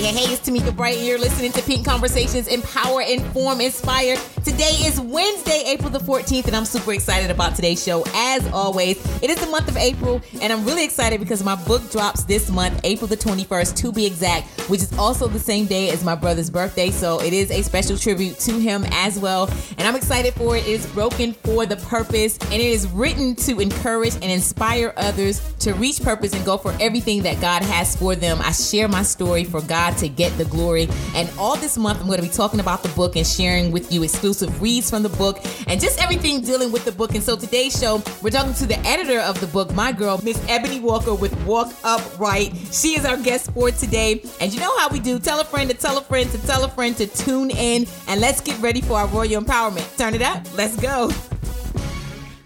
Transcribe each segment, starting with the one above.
Hey, hey, hey, it's Tamika Bright, and you're listening to Pink Conversations Empower, Inform, Inspire. Today is Wednesday, April the 14th, and I'm super excited about today's show. As always, it is the month of April, and I'm really excited because my book drops this month, April the 21st, to be exact, which is also the same day as my brother's birthday. So it is a special tribute to him as well. And I'm excited for it. It is broken for the purpose, and it is written to encourage and inspire others to reach purpose and go for everything that God has for them. I share my story for God to get the glory. And all this month, I'm going to be talking about the book and sharing with you exclusive reads from the book and just everything dealing with the book. And so today's show, we're talking to the editor of the book, my girl, Miss Ebony Walker with Walk Upwrite. She is our guest for today. And you know how we do tell a friend to tell a friend to tell a friend to tune in. And let's get ready for our Royal Empowerment. Turn it up. Let's go.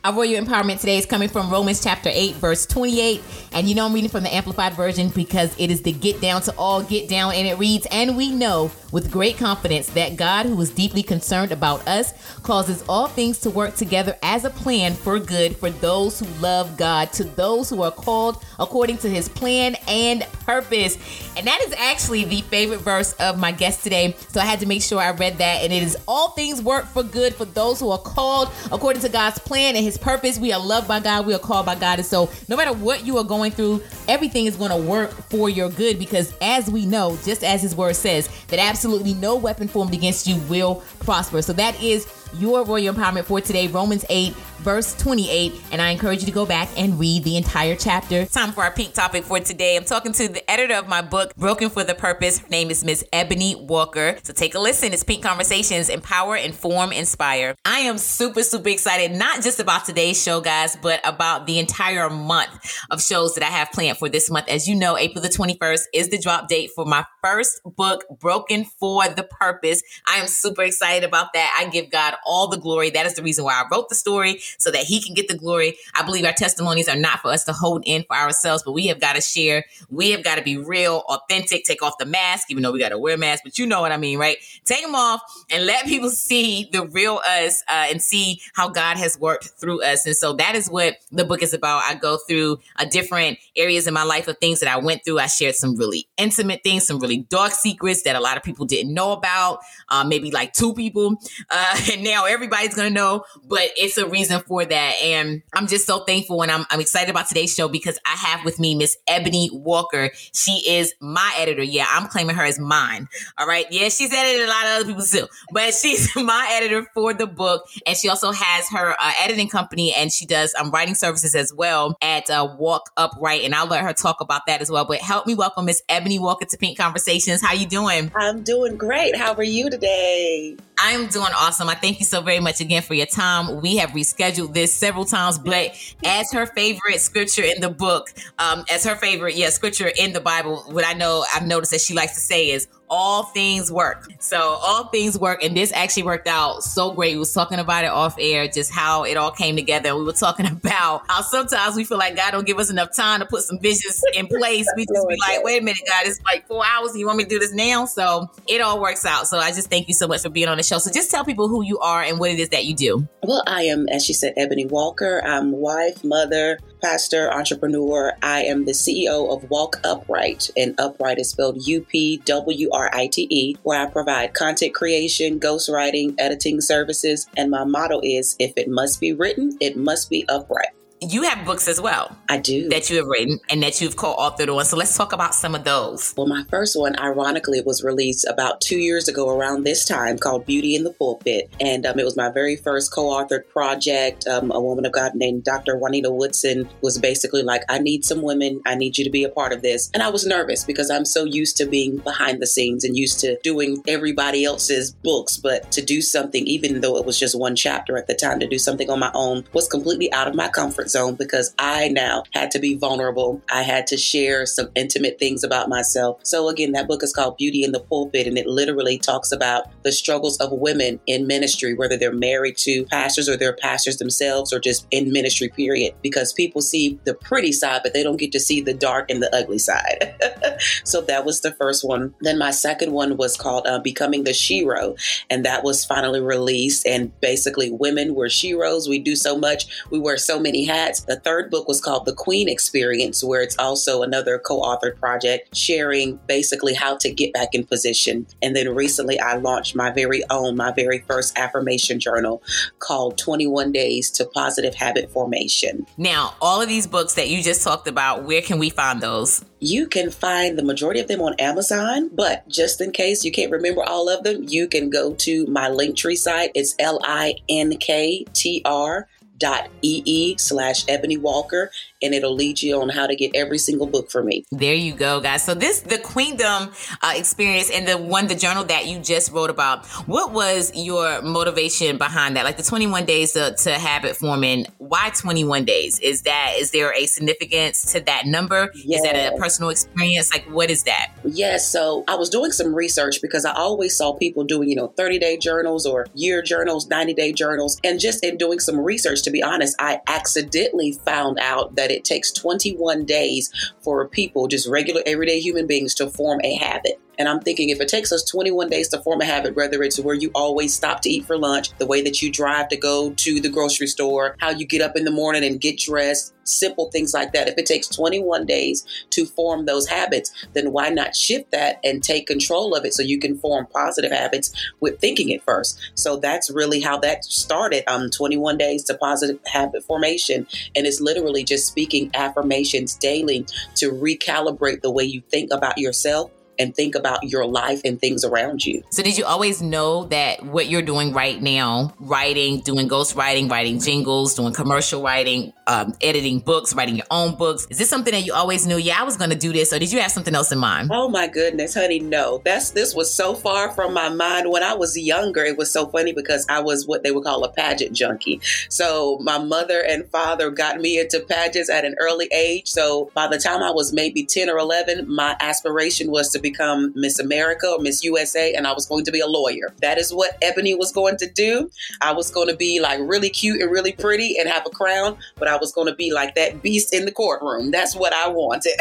Our royal empowerment today is coming from Romans chapter 8, verse 28. And you know, I'm reading from the Amplified Version because it is the get down to all get down. And it reads, And we know with great confidence that God, who is deeply concerned about us, causes all things to work together as a plan for good for those who love God, to those who are called according to his plan and purpose. And that is actually the favorite verse of my guest today. So I had to make sure I read that. And it is all things work for good for those who are called according to God's plan and his purpose. We are loved by God. We are called by God. And so no matter what you are going through, everything is going to work for your good because as we know, just as his word says, that absolutely no weapon formed against you will prosper. So that is your royal empowerment for today, Romans 8, verse 28. And I encourage you to go back and read the entire chapter. Time for our pink topic for today. I'm talking to the editor of my book, Broken for the Purpose. Her name is Miss Ebony Walker. So take a listen. It's Pink Conversations, Empower, Inform, Inspire. I am super, super excited, not just about today's show, guys, but about the entire month of shows that I have planned for this month. As you know, April the 21st is the drop date for my first book, Broken for the Purpose. I am super excited about that. I give God all the glory. That is the reason why I wrote the story so that he can get the glory. I believe our testimonies are not for us to hold in for ourselves, but we have got to share. We have got to be real, authentic, take off the mask, even though we got to wear masks, but you know what I mean, right? Take them off and let people see the real us uh, and see how God has worked through us. And so that is what the book is about. I go through uh, different areas in my life of things that I went through. I shared some really intimate things, some really dark secrets that a lot of people didn't know about, uh, maybe like two people. Uh, and now everybody's going to know, but it's a reason for that. And I'm just so thankful and I'm, I'm excited about today's show because I have with me Miss Ebony Walker. She is my editor. Yeah, I'm claiming her as mine. All right. Yeah, she's edited a lot of other people too, but she's my editor for the book. And she also has her uh, editing company and she does um, writing services as well at uh, Walk Upwrite. And I'll let her talk about that as well. But help me welcome Miss Ebony Walker to Pink Conversations. How you doing? I'm doing great. How are you today? I'm doing awesome. I thank you so very much again for your time. We have rescheduled this several times, but as her favorite scripture in the book, um, as her favorite, yeah, scripture in the Bible, what I know I've noticed that she likes to say is all things work. So all things work. And this actually worked out so great. We was talking about it off air, just how it all came together. We were talking about how sometimes we feel like God don't give us enough time to put some visions in place. We just be like, wait a minute, God, it's like four hours. You want me to do this now? So it all works out. So I just thank you so much for being on the show. So just tell people who you are and what it is that you do. Well, I am, as she said, Ebony Walker. I'm wife, mother, pastor, entrepreneur. I am the CEO of Walk Upwrite, and Upwrite is spelled U P W R I T E, where I provide content creation, ghostwriting, editing services. And my motto is if it must be written, it must be upright you have books as well. I do. That you have written and that you've co authored on. So let's talk about some of those. Well, my first one, ironically, was released about two years ago around this time called Beauty in the Pulpit. And um, it was my very first co authored project. Um, a woman of God named Dr. Juanita Woodson was basically like, I need some women. I need you to be a part of this. And I was nervous because I'm so used to being behind the scenes and used to doing everybody else's books. But to do something, even though it was just one chapter at the time, to do something on my own was completely out of my comfort zone because I now had to be vulnerable. I had to share some intimate things about myself. So, again, that book is called Beauty in the Pulpit, and it literally talks about the struggles of women in ministry, whether they're married to pastors or they're pastors themselves or just in ministry, period. Because people see the pretty side, but they don't get to see the dark and the ugly side. so, that was the first one. Then, my second one was called uh, Becoming the Shero, and that was finally released. And basically, women were sheroes. We do so much, we wear so many hats that. The third book was called The Queen Experience, where it's also another co authored project sharing basically how to get back in position. And then recently I launched my very own, my very first affirmation journal called 21 Days to Positive Habit Formation. Now, all of these books that you just talked about, where can we find those? You can find the majority of them on Amazon, but just in case you can't remember all of them, you can go to my Linktree site. It's L I N K T R dot ee slash ebony walker and it'll lead you on how to get every single book for me. There you go guys. So this the queendom uh, experience and the one the journal that you just wrote about what was your motivation behind that? Like the 21 days to, to habit forming why 21 days? Is that is there a significance to that number? Yes. is that a personal experience? Like what is that? Yes so i was doing some research because i always saw people doing you know 30 day journals or year journals 90 day journals. And just in doing some research to be honest, I accidentally found out that it takes 21 days for people, just regular everyday human beings, to form a habit. And I'm thinking if it takes us 21 days to form a habit, whether it's where you always stop to eat for lunch, the way that you drive to go to the grocery store, how you get up in the morning and get dressed, simple things like that. If it takes 21 days to form those habits, then why not shift that and take control of it so you can form positive habits with thinking it first? So that's really how that started. Um, 21 days to positive habit formation. And it's literally just speaking affirmations daily to recalibrate the way you think about yourself and think about your life and things around you. So, did you always know that what you're doing right now, writing, doing ghost writing, writing jingles, doing commercial writing, um, editing books, writing your own books, is this something that you always knew? Yeah, I was going to do this, or did you have something else in mind? Oh my goodness, honey, no. That's this was so far from my mind. When I was younger, it was so funny because I was what they would call a pageant junkie. So, my mother and father got me into pageants at an early age. So, by the time I was maybe 10 or 11, my aspiration was to become Miss America or Miss USA, and I was going to be a lawyer. That is what Ebony was going to do. I was going to be like really cute and really pretty and have a crown, but I was going to be like that beast in the courtroom. That's what I wanted.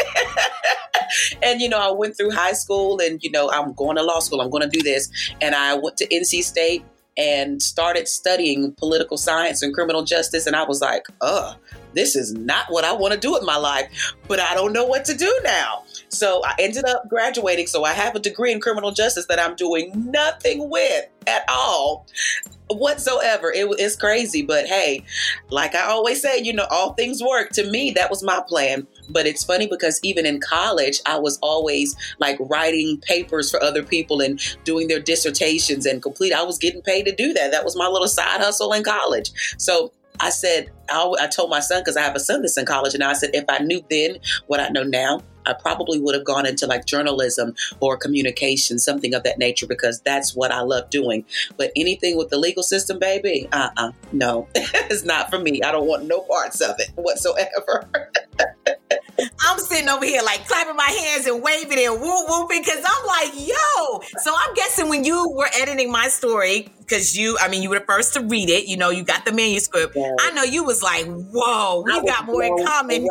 and, you know, I went through high school and, you know, I'm going to law school, I'm going to do this. And I went to NC State and started studying political science and criminal justice. And I was like, ugh, this is not what I want to do with my life, but I don't know what to do now. So I ended up graduating. So I have a degree in criminal justice that I'm doing nothing with at all whatsoever. It, it's crazy, but hey, like I always say, you know, all things work. To me, that was my plan. But it's funny because even in college, I was always like writing papers for other people and doing their dissertations and complete. I was getting paid to do that. That was my little side hustle in college. So I said, I, I told my son, because I have a son that's in college, and I said, if I knew then what I know now, I probably would have gone into like journalism or communication, something of that nature, because that's what I love doing. But anything with the legal system, baby, uh uh-uh, uh no, it's not for me. I don't want no parts of it whatsoever. I'm sitting over here like clapping my hands and waving and whoop whooping because I'm like, yo. So I'm guessing when you were editing my story, because you, I mean, you were the first to read it. You know, you got the manuscript. Yeah. I know you was like, whoa, we got more in common.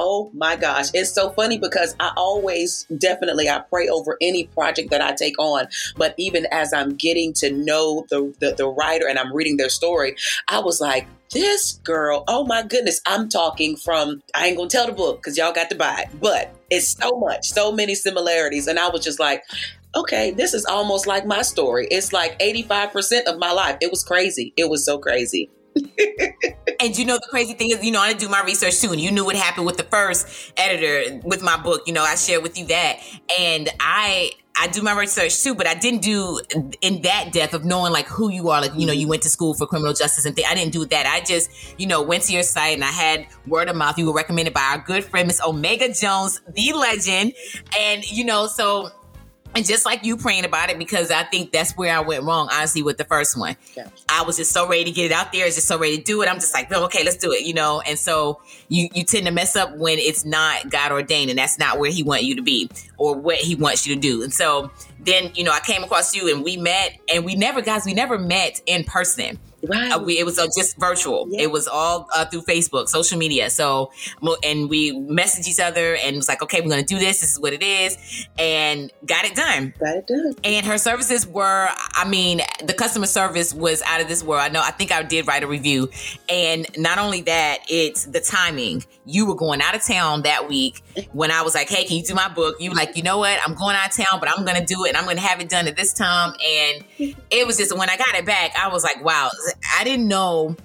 Oh my gosh. It's so funny because I always definitely I pray over any project that I take on. But even as I'm getting to know the, the, the writer and I'm reading their story, I was like, this girl, oh my goodness, I'm talking from, I ain't gonna tell the book because y'all got to buy it, but it's so much, so many similarities. And I was just like, okay, this is almost like my story. It's like 85% of my life. It was crazy. It was so crazy. And you know the crazy thing is, you know, I do my research too, and you knew what happened with the first editor with my book. You know, I shared with you that, and I I do my research too, but I didn't do in that depth of knowing like who you are. Like, you know, you went to school for criminal justice and things. I didn't do that. I just, you know, went to your site and I had word of mouth. You were recommended by our good friend, Miss Omega Jones, the legend. And, you know, so and just like you praying about it, because I think that's where I went wrong, honestly, with the first one. Yeah. I was just so ready to get it out there, just so ready to do it. I'm just like, well, okay, let's do it, you know. And so you you tend to mess up when it's not God ordained, and that's not where He wants you to be or what He wants you to do. And so then you know I came across you and we met and we never guys we never met in person. Right. Uh, we, it was uh, just virtual. Yeah. It was all uh, through Facebook, social media. So, and we messaged each other and was like, okay, we're going to do this. This is what it is. And got it done. Got it done. And her services were, I mean, the customer service was out of this world. I know, I think I did write a review. And not only that, it's the timing. You were going out of town that week when I was like, hey, can you do my book? You were like, you know what? I'm going out of town, but I'm going to do it and I'm going to have it done at this time. And it was just, when I got it back, I was like, wow, I didn't know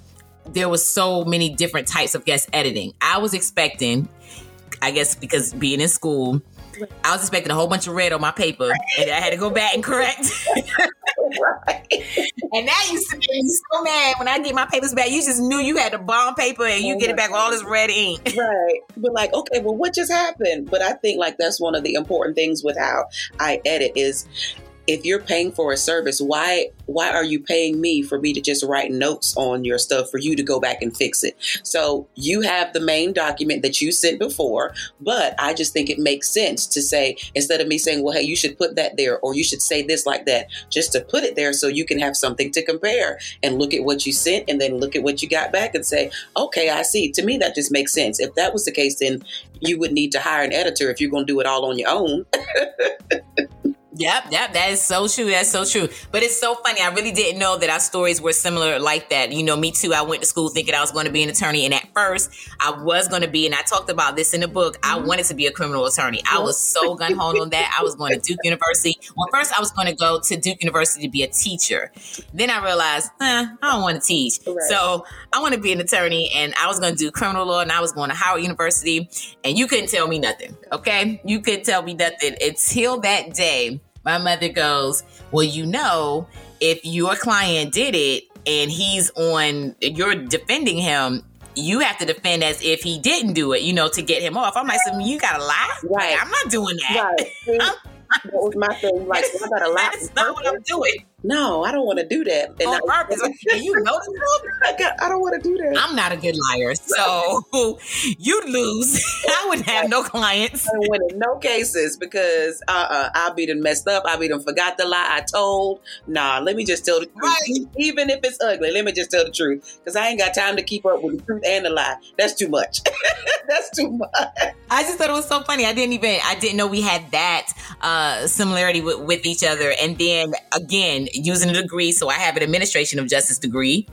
there was so many different types of guest editing. I was expecting, I guess because being in school, I was expecting a whole bunch of red on my paper, and I had to go back and correct. right. and that used to make me so mad when I get my papers back. You just knew you had the bomb paper, and you Oh get it back with all this red ink. Right. But like, okay, well, what just happened? But I think like that's one of the important things with how I edit is if you're paying for a service, why why are you paying me for me to just write notes on your stuff for you to go back and fix it? So you have the main document that you sent before, but I just think it makes sense to say instead of me saying, "Well, hey, you should put that there," or "You should say this like that," just to put it there so you can have something to compare and look at what you sent and then look at what you got back and say, "Okay, I see." To me, that just makes sense. If that was the case, then you would need to hire an editor if you're going to do it all on your own. Yep, yep, that is so true. That's so true. But it's so funny. I really didn't know that our stories were similar like that. You know, me too. I went to school thinking I was going to be an attorney, and at first I was going to be, and I talked about this in the book. I wanted to be a criminal attorney. I was so gun ho on that. I was going to Duke University. Well, first I was going to go to Duke University to be a teacher. Then I realized, eh, I don't want to teach. Right. So I want to be an attorney, and I was going to do criminal law, and I was going to Howard University, and you couldn't tell me nothing. Okay, you couldn't tell me nothing until that day my mother goes, Well, you know, if your client did it and he's on, you're defending him, you have to defend as if he didn't do it, you know, to get him off. I'm like, so you gotta lie? Right. Like, I'm not doing that. Right. See, that was my thing. Like, I got a lot. That's not what I'm doing No, I don't want to do that. And on I, purpose. And you know truth. I, don't want to do that. I'm not a good liar. So you'd lose. I wouldn't have no clients. I win in no cases because uh uh I'll be done messed up. I'll be done forgot the lie I told. Nah, let me just tell the truth. Right. Even if it's ugly, let me just tell the truth. Because I ain't got time to keep up with the truth and the lie. That's too much. That's too much. I just thought it was so funny. I didn't even I didn't know we had that uh, similarity with, with each other. And then again, using a degree, so I have an administration of justice degree,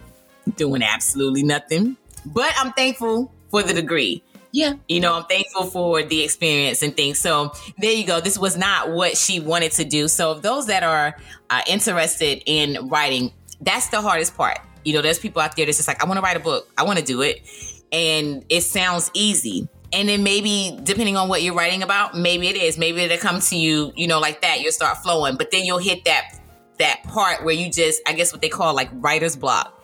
doing absolutely nothing. But I'm thankful for the degree. Yeah. You know, I'm thankful for the experience and things. So there you go. This was not what she wanted to do. So those that are uh, interested in writing, that's the hardest part. You know, there's people out there that's just like, I want to write a book. I want to do it. And it sounds easy. And then maybe depending on what you're writing about, maybe it is. Maybe it'll come to you, you know, like that. You'll start flowing. But then you'll hit that that part where you just, I guess what they call like writer's block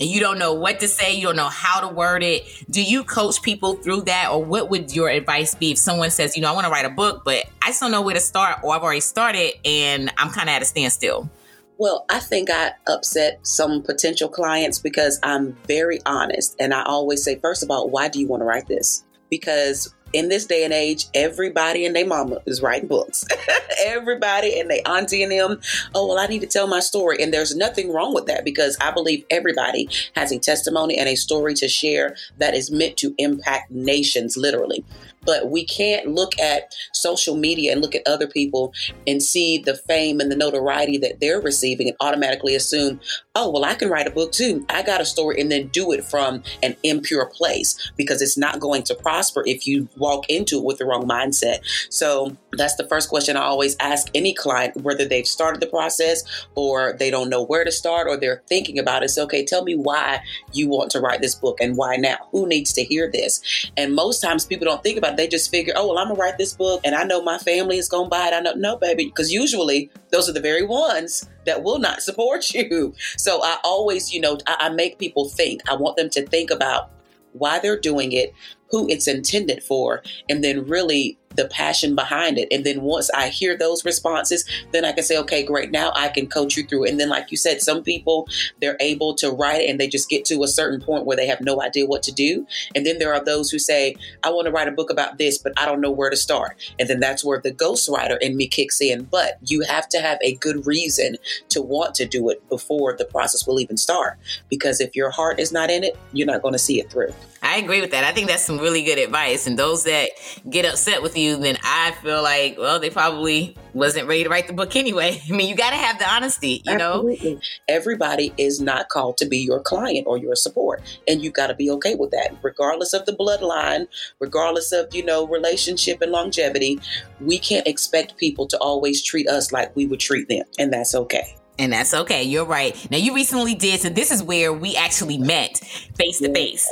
and you don't know what to say, you don't know how to word it. Do you coach people through that, or what would your advice be if someone says, you know, I want to write a book, but I just don't know where to start, or I've already started and I'm kind of at a standstill? Well, I think I upset some potential clients because I'm very honest. And I always say, first of all, why do you want to write this? Because in this day and age, everybody and their mama is writing books. everybody and they auntie and them, oh, well, I need to tell my story. And there's nothing wrong with that because I believe everybody has a testimony and a story to share that is meant to impact nations, literally. But we can't look at social media and look at other people and see the fame and the notoriety that they're receiving and automatically assume, oh, well, I can write a book too. I got a story and then do it from an impure place because it's not going to prosper if you walk into it with the wrong mindset. So that's the first question I always ask any client, whether they've started the process or they don't know where to start or they're thinking about it. So, okay, tell me why you want to write this book and why now? Who needs to hear this? And most times people don't think about They just figure, oh, well, I'm to write this book and I know my family is to buy it. I know, no, baby, because usually those are the very ones that will not support you. So I always, you know, I, I make people think. I want them to think about why they're doing it, who it's intended for, and then really the passion behind it. And then once I hear those responses, then I can say, okay, great. Now I can coach you through. And then, like you said, some people, they're able to write it and they just get to a certain point where they have no idea what to do. And then there are those who say, I want to write a book about this, but I don't know where to start. And then that's where the ghostwriter in me kicks in. But you have to have a good reason to want to do it before the process will even start. Because if your heart is not in it, you're not going to see it through. I agree with that. I think that's some really good advice. And those that get upset with you, then I feel like, well, they probably wasn't ready to write the book anyway. I mean, you got to have the honesty, you Absolutely. know? Everybody is not called to be your client or your support. And you got to be okay with that, regardless of the bloodline, regardless of, you know, relationship and longevity. We can't expect people to always treat us like we would treat them. And that's okay. And that's okay. You're right. Now, you recently did, so this is where we actually met face to face.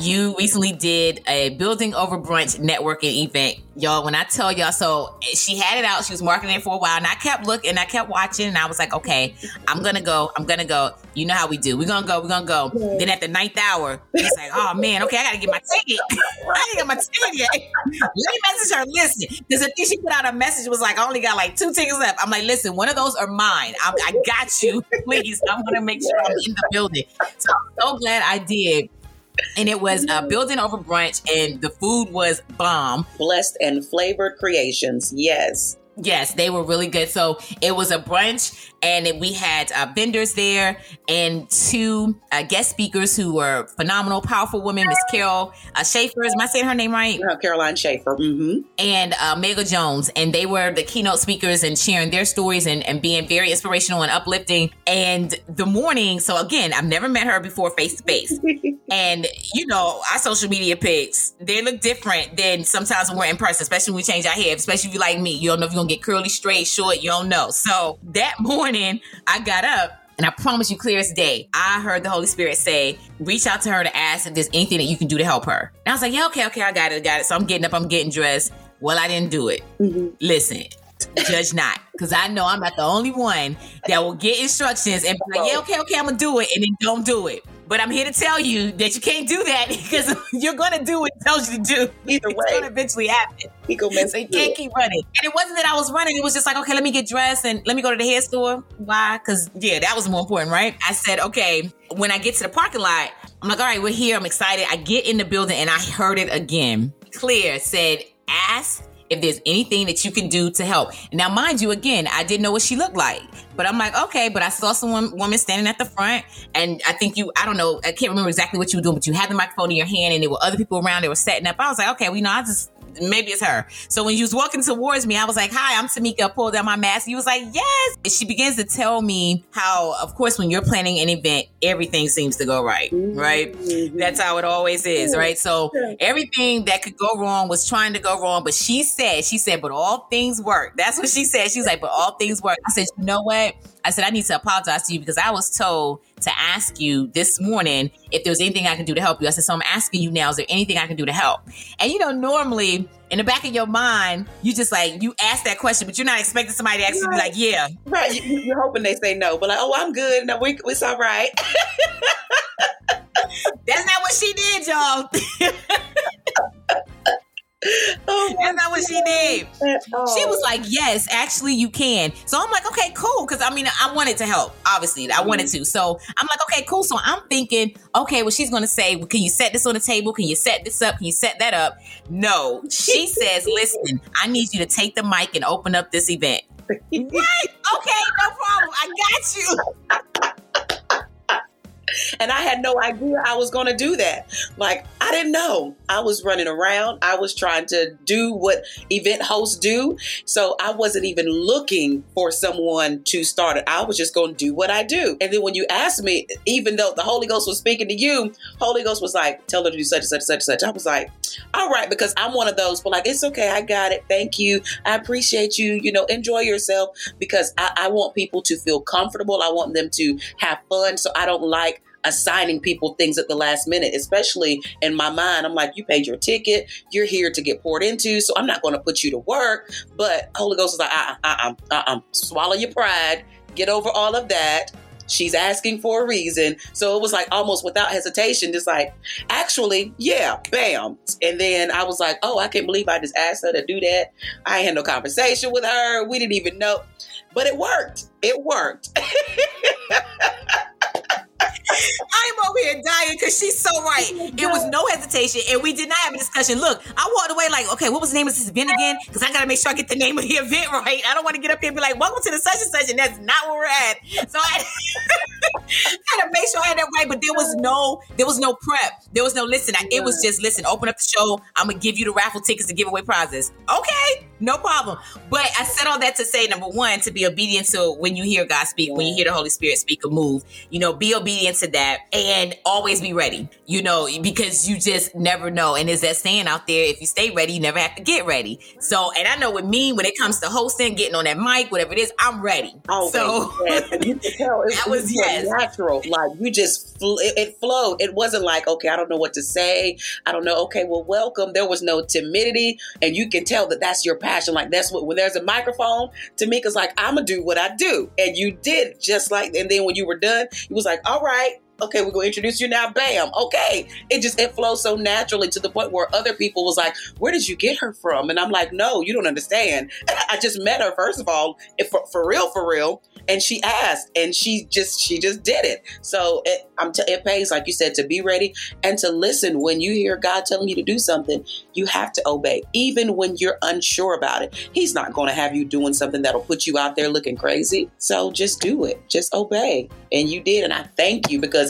You recently did a building over brunch networking event y'all, when I tell y'all, so eh, she had it out, she was marketing it for a while, and I kept looking, I kept watching, and I was like, okay, I'm gonna go, I'm gonna go. You know how we do. We're gonna go, we're gonna go. Yeah. Then at the ninth hour, it's like, oh man, okay, I gotta get my ticket. I didn't get my ticket yet. Let me message her, listen, because the thing she put out a message was like, I only got like two tickets left. I'm like, listen, one of those are mine. I, I got you, please. I'm gonna make sure I'm in the building. So I'm so glad I did and it was a building over brunch, and the food was bomb. Blessed and flavored creations, yes. Yes, they were really good. So it was a brunch and we had uh, vendors there and two uh, guest speakers who were phenomenal, powerful women. Miss Carol uh, Schaefer, am I saying her name right? No, Caroline Schaefer. Mm-hmm. And uh, Mega Jones, and they were the keynote speakers and sharing their stories and, and being very inspirational and uplifting. And the morning, so again, I've never met her before face to face, and you know, our social media pics they look different than sometimes when we're in person, especially when we change our hair. Especially if you like me, you don't know if you're gonna get curly, straight, short. You don't know. So that morning morning, I got up and I promise you, clear as day, I heard the Holy Spirit say, reach out to her to ask if there's anything that you can do to help her. And I was like, yeah, okay, okay, I got it, I got it. So I'm getting up, I'm getting dressed. Well, I didn't do it. Mm-hmm. Listen, judge not, because I know I'm not the only one that will get instructions and be like, yeah, okay, okay, I'm gonna do it, and then don't do it. But I'm here to tell you that you can't do that because you're going to do what it tells you to do. Either way, it's going to eventually happen. He go so you can't keep running. And it wasn't that I was running. It was just like, okay, let me get dressed and let me go to the hair store. Why? Because yeah, that was more important, right? I said, okay, when I get to the parking lot, I'm like, all right, we're here. I'm excited. I get in the building and I heard it again. Clear said, ask if there's anything that you can do to help. Now, mind you, again, I didn't know what she looked like, but I'm like, okay, but I saw some woman standing at the front, and I think you, I don't know, I can't remember exactly what you were doing, but you had the microphone in your hand, and there were other people around. They were setting up. I was like, okay, well, you know, I just maybe it's her. So when you was walking towards me, I was like, "Hi, I'm Tamika." I pulled down my mask. He was like, "Yes." And she begins to tell me how, of course, when you're planning an event, everything seems to go right, right? Mm-hmm. That's how it always is, right? So everything that could go wrong was trying to go wrong, but she said, she said, "But all things work." That's what she said. She was like, "But all things work." I said, "You know what?" I said, I need to apologize to you because I was told to ask you this morning if there's anything I can do to help you. I said, so I'm asking you now, is there anything I can do to help? And you know, normally in the back of your mind, you just like, you ask that question, but you're not expecting somebody to actually right. be like, yeah. Right. You're hoping they say no, but like, oh, I'm good. No, we, it's all right. That's not what she did, y'all. Oh That's not what she did. She was like, "Yes, actually, you can." So I'm like, "Okay, cool," because I mean, I wanted to help. Obviously, I wanted mm-hmm. to. So I'm like, "Okay, cool." So I'm thinking, "Okay, well, she's going to say, well, can you set this on the table? Can you set this up? Can you set that up?" No, she says, "Listen, I need you to take the mic and open up this event." what? Okay, no problem. I got you. And I had no idea I was going to do that. Like, I didn't know. I was running around. I was trying to do what event hosts do. So I wasn't even looking for someone to start it. I was just going to do what I do. And then when you asked me, even though the Holy Ghost was speaking to you, Holy Ghost was like, tell her to do such and such and such and such. I was like, all right, because I'm one of those, but like, it's okay. I got it. Thank you. I appreciate you. You know, enjoy yourself because I, I want people to feel comfortable. I want them to have fun. So I don't like assigning people things at the last minute, especially in my mind. I'm like, you paid your ticket, you're here to get poured into, so I'm not going to put you to work. But Holy Ghost is like, uh uh-uh, uh, uh, uh, swallow your pride, get over all of that. She's asking for a reason. So it was like almost without hesitation, just like, actually, yeah, bam. And then I was like, oh, I can't believe I just asked her to do that. I had no conversation with her. We didn't even know. But it worked. It worked. I'm over here dying because she's so right. Oh it was no hesitation, and we did not have a discussion. Look, I walked away like, okay, what was the name of this event again? Because I got to make sure I get the name of the event right. I don't want to get up here and be like, welcome to the such and such, and that's not where we're at. So I had to make sure I had that right. But there was no, there was no prep. There was no listen. It was just listen. Open up the show. I'm gonna give you the raffle tickets to give away prizes. Okay, no problem. But I said all that to say, number one, to be obedient to when you hear God speak, when you hear the Holy Spirit speak or move, you know, be obedient to that and always be ready, you know, because you just never know. And is that saying out there, if you stay ready, you never have to get ready. So, and I know with me, when it comes to hosting, getting on that mic, whatever it is, I'm ready. Oh, so yes. you can tell it, that was, was yes. natural. Like you just, fl- it, it flowed. It wasn't like, okay, I don't know what to say. I don't know. Okay, well, welcome. There was no timidity. And you can tell that that's your passion. Like that's what, when there's a microphone, Tamika's like, I'm going to do what I do. And you did just like, and then when you were done, he was like, all right, okay, we're gonna introduce you now. Bam. Okay. It just it flows so naturally to the point where other people was like, where did you get her from? And I'm like, no, you don't understand. I just met her first of all, for, for real, for real and she asked and she just she just did it so it, I'm t- it pays like you said to be ready and to listen when you hear god telling you to do something you have to obey even when you're unsure about it he's not going to have you doing something that'll put you out there looking crazy so just do it just obey and you did and i thank you because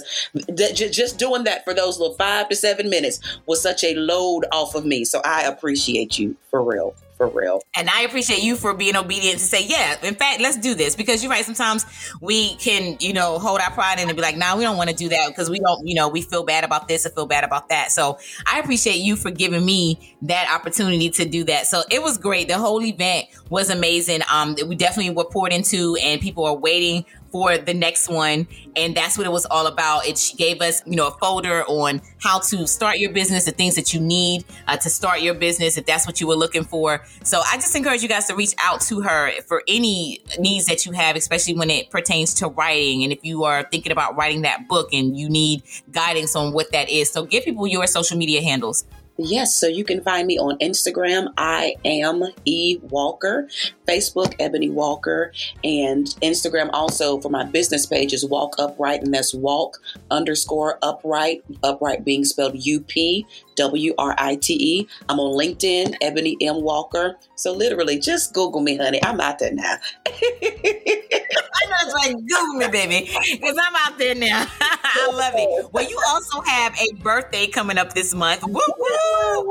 th- just doing that for those little five to seven minutes was such a load off of me so i appreciate you for real for real. And I appreciate you for being obedient to say, yeah, in fact, let's do this because you're right. Sometimes we can, you know, hold our pride in and be like, nah, we don't want to do that because we don't, you know, we feel bad about this or feel bad about that. So I appreciate you for giving me that opportunity to do that. So it was great. The whole event was amazing. Um, we definitely were poured into and people are waiting for the next one. And that's what it was all about. It she gave us, you know, a folder on how to start your business, the things that you need uh, to start your business, if that's what you were looking for. So I just encourage you guys to reach out to her for any needs that you have, especially when it pertains to writing. And if you are thinking about writing that book and you need guidance on what that is. So give people your social media handles. Yes, so you can find me on Instagram. I am E Walker, Facebook Ebony Walker, and Instagram also for my business page is Walk Upwrite, and that's Walk underscore Upwrite. Upwrite being spelled U P W R I T E. I'm on LinkedIn, Ebony M Walker. So literally, just Google me, honey. I'm out there now. I know it's like Google me, baby, because I'm out there now. I love it. Well, you also have a birthday coming up this month. Woo woo!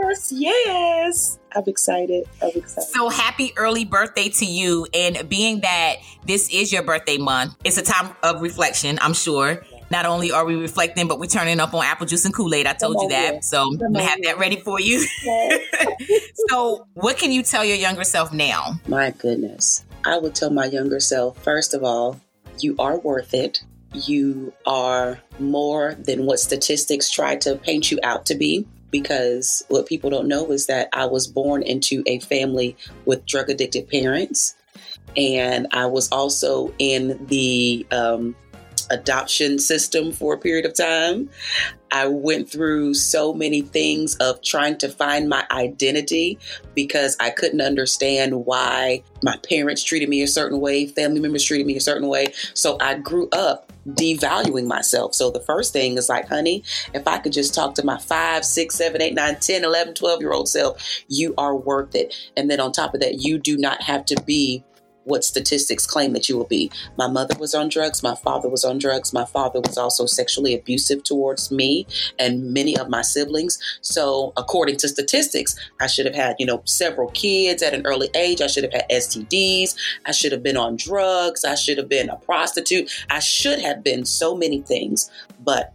Yes, yes. I'm excited. I'm excited. So happy early birthday to you. And being that this is your birthday month, it's a time of reflection, I'm sure. Not only are we reflecting, but we're turning up on apple juice and Kool Aid. I told you that. So I'm going to have that ready for you. so, what can you tell your younger self now? My goodness. I would tell my younger self, first of all, you are worth it. You are more than what statistics try to paint you out to be because what people don't know is that I was born into a family with drug addicted parents. And I was also in the um, adoption system for a period of time. I went through so many things of trying to find my identity because I couldn't understand why my parents treated me a certain way, family members treated me a certain way. So I grew up devaluing myself. So the first thing is like, honey, if I could just talk to my five, six, seven, eight, nine, 10, 11, 12 year old self, you are worth it. And then on top of that, you do not have to be what statistics claim that you will be. My mother was on drugs. My father was on drugs. My father was also sexually abusive towards me and many of my siblings. So, according to statistics, I should have had, you know, several kids at an early age. I should have had STDs. I should have been on drugs. I should have been a prostitute. I should have been so many things. But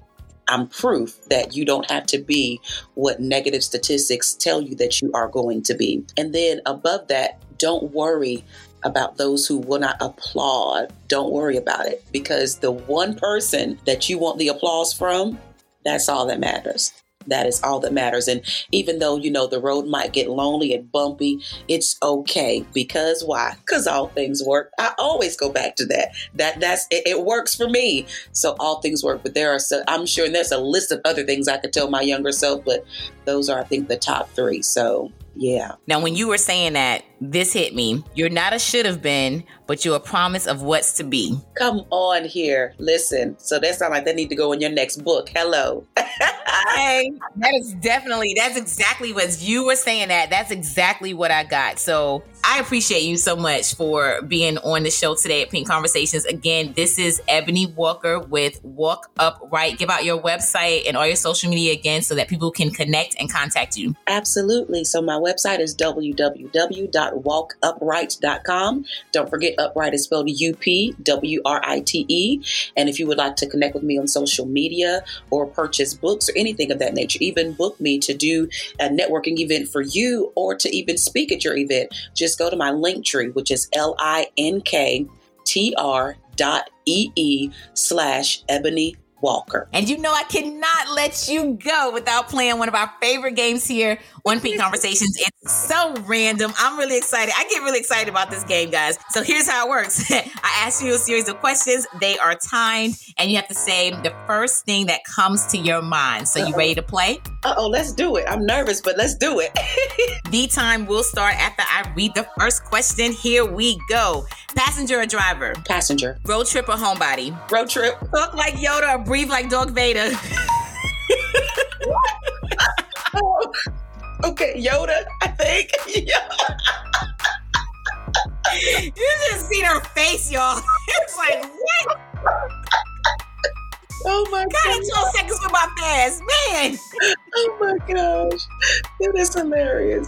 I'm proof that you don't have to be what negative statistics tell you that you are going to be. And then above that, don't worry about those who will not applaud. Don't worry about it because the one person that you want the applause from, that's all that matters. that is all that matters. And even though, you know, the road might get lonely and bumpy, it's okay. Because why? Because all things work. I always go back to that. That that's it, it works for me. So all things work. But there are so I'm sure and there's a list of other things I could tell my younger self, but those are I think the top three. So yeah. Now, when you were saying that, this hit me. You're not a should have been, but you're a promise of what's to be. Come on here. Listen. So that sounds like that need to go in your next book. Hello. hey, that is definitely, that's exactly what you were saying that. That's exactly what I got. So I appreciate you so much for being on the show today at Pink Conversations. Again, this is Ebony Walker with Walk Upwrite. Give out your website and all your social media again so that people can connect and contact you. Absolutely. So my website is www.walkupwrite.com. Don't forget, upwrite is spelled U P W R I T E. And if you would like to connect with me on social media or purchase books or anything of that nature, even book me to do a networking event for you or to even speak at your event, just just go to my link tree, which is L I N K T R dot E E slash Ebony Walker. And you know, I cannot let you go without playing one of our favorite games here on Pink Conversations. It's so random. I'm really excited. I get really excited about this game, guys. So here's how it works I ask you a series of questions, they are timed, and you have to say the first thing that comes to your mind. So, Uh-oh. you ready to play? Uh oh, let's do it. I'm nervous, but let's do it. the time will start after I read the first question. Here we go. Passenger or driver? Passenger. Road trip or homebody? Road trip. Talk like Yoda or breathe like Darth Vader? oh, okay, Yoda, I think. you just seen her face, y'all. it's like, what? Oh my god. God, 12 seconds with my fast, man. Oh my gosh. That is hilarious.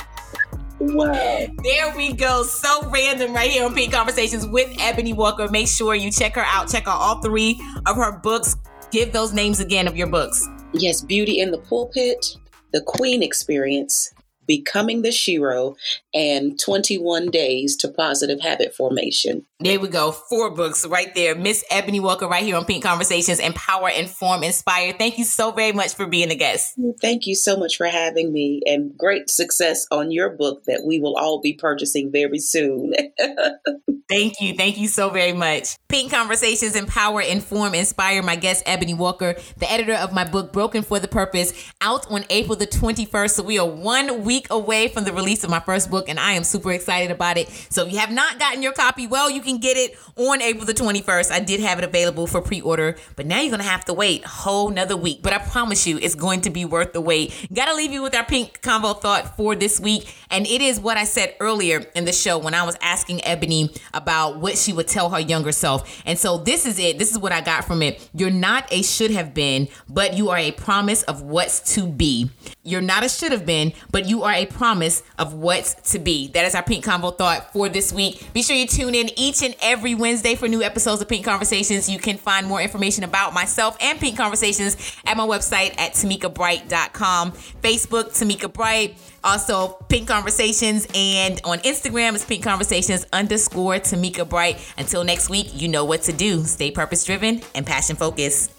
Wow. There we go. So random right here on Pink Conversations with Ebony Walker. Make sure you check her out. Check out all three of her books. Give those names again of your books. Yes, Beauty in the Pulpit, The Queen Experience, Becoming the Shero, and 21 Days to Positive Habit Formation. There we go. Four books right there. Miss Ebony Walker right here on Pink Conversations, Empower, Inform, Inspire. Thank you so very much for being a guest. Thank you so much for having me and great success on your book that we will all be purchasing very soon. Thank you. Thank you so very much. Pink Conversations, Empower, Inform, Inspire. My guest, Ebony Walker, the editor of my book, Broken for the Purpose, out on April the 21st. So we are one week away from the release of my first book, and I am super excited about it. So if you have not gotten your copy, well, you can get it on April the 21st. I did have it available for pre order, but now you're going to have to wait a whole nother week. But I promise you, it's going to be worth the wait. Got to leave you with our pink convo thought for this week. And it is what I said earlier in the show when I was asking Ebony about what she would tell her younger self. And so this is it. This is what I got from it. You're not a should have been, but you are a promise of what's to be. You're not a should have been, but you are a promise of what's to be. That is our pink convo thought for this week. Be sure you tune in each and every Wednesday for new episodes of Pink Conversations. You can find more information about myself and Pink Conversations at my website at tamikabright.com, Facebook, Tamika Bright, also Pink Conversations, and on Instagram it's Pink Conversations underscore Tamika Bright. Until next week, you know what to do. Stay purpose driven and passion focused.